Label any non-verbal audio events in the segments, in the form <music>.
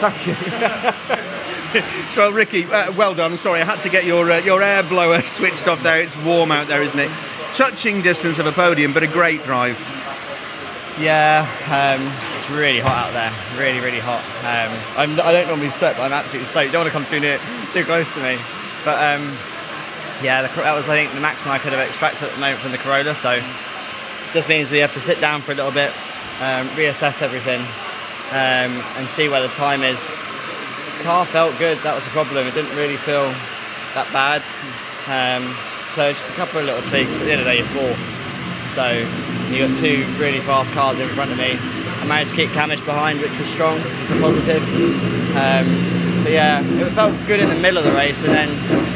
Thank you. <laughs> so, Ricky, uh, well done. Sorry, I had to get your uh, your air blower <laughs> switched off there. It's warm out there, isn't it? Touching distance of a podium, but a great drive. Yeah, um, it's really hot out there. Really, really hot. Um, I'm, I don't normally sweat, but I'm absolutely soaked. Don't want to come too near, too close to me. But um, yeah, the, that was I think the maximum I could have extracted at the moment from the Corolla. So this means we have to sit down for a little bit, um, reassess everything, um, and see where the time is. The car felt good. That was the problem. It didn't really feel that bad. Um, so just a couple of little tweaks. At the end of the day, it's four. So you got two really fast cars in front of me. I managed to keep Cammish behind, which was strong. It's a positive. Um, but yeah, it felt good in the middle of the race, and then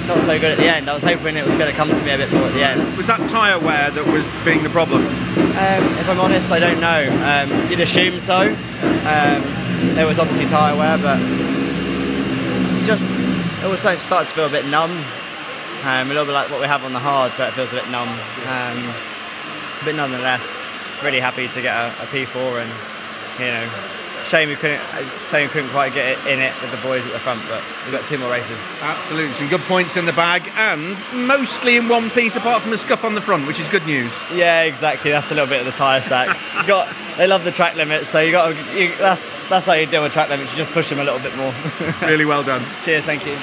not so good at the end. I was hoping it was going to come to me a bit more at the end. Was that tyre wear that was being the problem? Um, if I'm honest, I don't know. Um, you'd assume so. Um, there was obviously tyre wear, but just it was starting to feel a bit numb. Um, a little bit like what we have on the hard, so it feels a bit numb. Um, but nonetheless, really happy to get a a P4 and you know shame we couldn't shame we couldn't quite get it in it with the boys at the front, but we've got two more races. Absolutely, some good points in the bag, and mostly in one piece, apart from the scuff on the front, which is good news. Yeah, exactly. That's a little bit of the tyre stack. <laughs> you got they love the track limits, so you got you, that's that's how you deal with track limits. You just push them a little bit more. really well done. <laughs> Cheers, thank you.